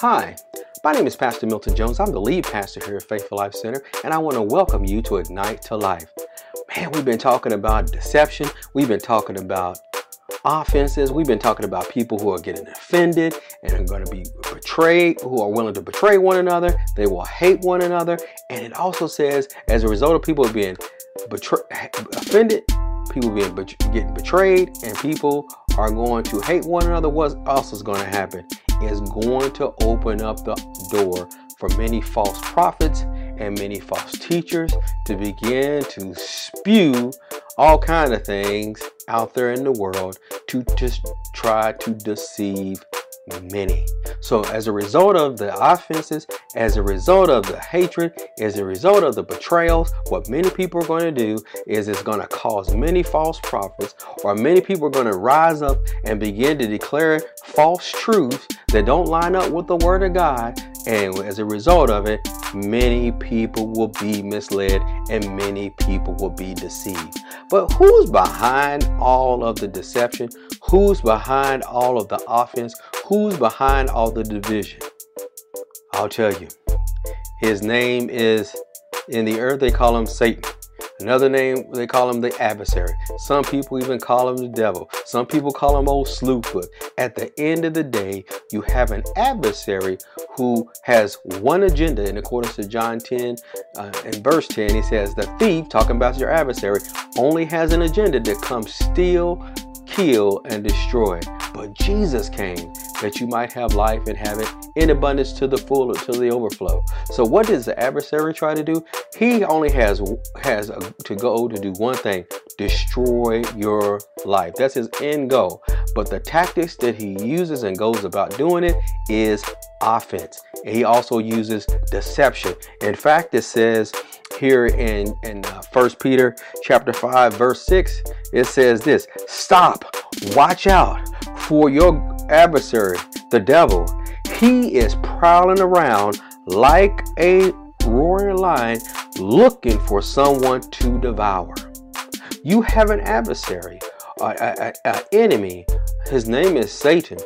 Hi, my name is Pastor Milton Jones. I'm the lead pastor here at Faithful Life Center, and I want to welcome you to Ignite to Life. Man, we've been talking about deception, we've been talking about offenses, we've been talking about people who are getting offended and are going to be betrayed, who are willing to betray one another, they will hate one another, and it also says, as a result of people being betray- offended, people being bet- getting betrayed, and people are going to hate one another, what else is going to happen? Is going to open up the door for many false prophets and many false teachers to begin to spew all kind of things out there in the world to just try to deceive many. So as a result of the offenses, as a result of the hatred, as a result of the betrayals, what many people are going to do is it's going to cause many false prophets or many people are going to rise up and begin to declare false truths that don't line up with the word of God. And as a result of it, many people will be misled and many people will be deceived. But who's behind all of the deception? Who's behind all of the offense? Who's behind all the division? I'll tell you. His name is, in the earth, they call him Satan. Another name, they call him the adversary. Some people even call him the devil. Some people call him old Slewfoot. At the end of the day, you have an adversary who has one agenda. In accordance to John 10 uh, and verse 10, he says, The thief, talking about your adversary, only has an agenda to come steal, kill, and destroy. But Jesus came that you might have life and have it in abundance to the full, to the overflow. So what does the adversary try to do? He only has has a, to go to do one thing: destroy your life. That's his end goal. But the tactics that he uses and goes about doing it is offense. And he also uses deception. In fact, it says here in in uh, First Peter chapter five verse six, it says this: Stop, watch out for your adversary, the devil. He is prowling around like a roaring lion looking for someone to devour. You have an adversary, an enemy. His name is Satan.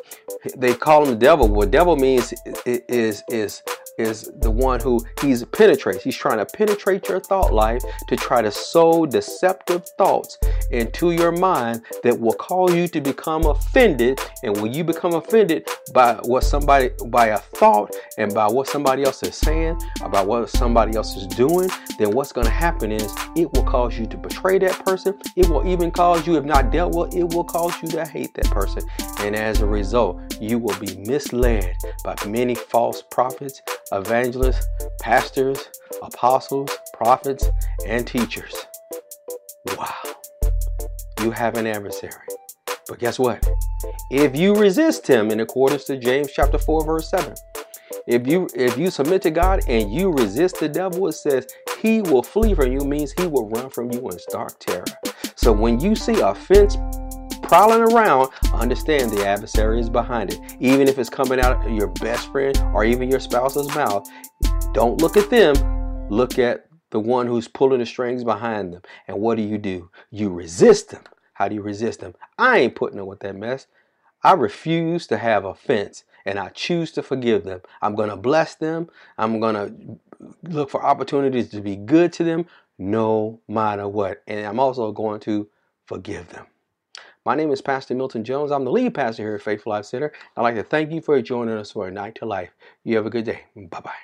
They call him the devil. What devil means is is is the one who he's penetrates. He's trying to penetrate your thought life to try to sow deceptive thoughts into your mind that will cause you to become offended. And when you become offended by what somebody, by a thought and by what somebody else is saying, about what somebody else is doing, then what's going to happen is it will cause you to betray that person. It will even cause you, if not dealt with, it will cause you to hate that person. And as a result, you will be misled by many false prophets, evangelists, pastors, apostles, prophets, and teachers. Wow. You have an adversary. But guess what? If you resist him in accordance to James chapter 4 verse 7, if you if you submit to God and you resist the devil, it says he will flee from you means he will run from you in stark terror. So when you see offense prowling around, understand the adversary is behind it. Even if it's coming out of your best friend or even your spouse's mouth, don't look at them. Look at the one who's pulling the strings behind them. And what do you do? You resist them. How do you resist them? I ain't putting up with that mess. I refuse to have offense and I choose to forgive them. I'm going to bless them. I'm going to look for opportunities to be good to them no matter what. And I'm also going to forgive them. My name is Pastor Milton Jones. I'm the lead pastor here at Faithful Life Center. I'd like to thank you for joining us for Ignite to Life. You have a good day. Bye bye.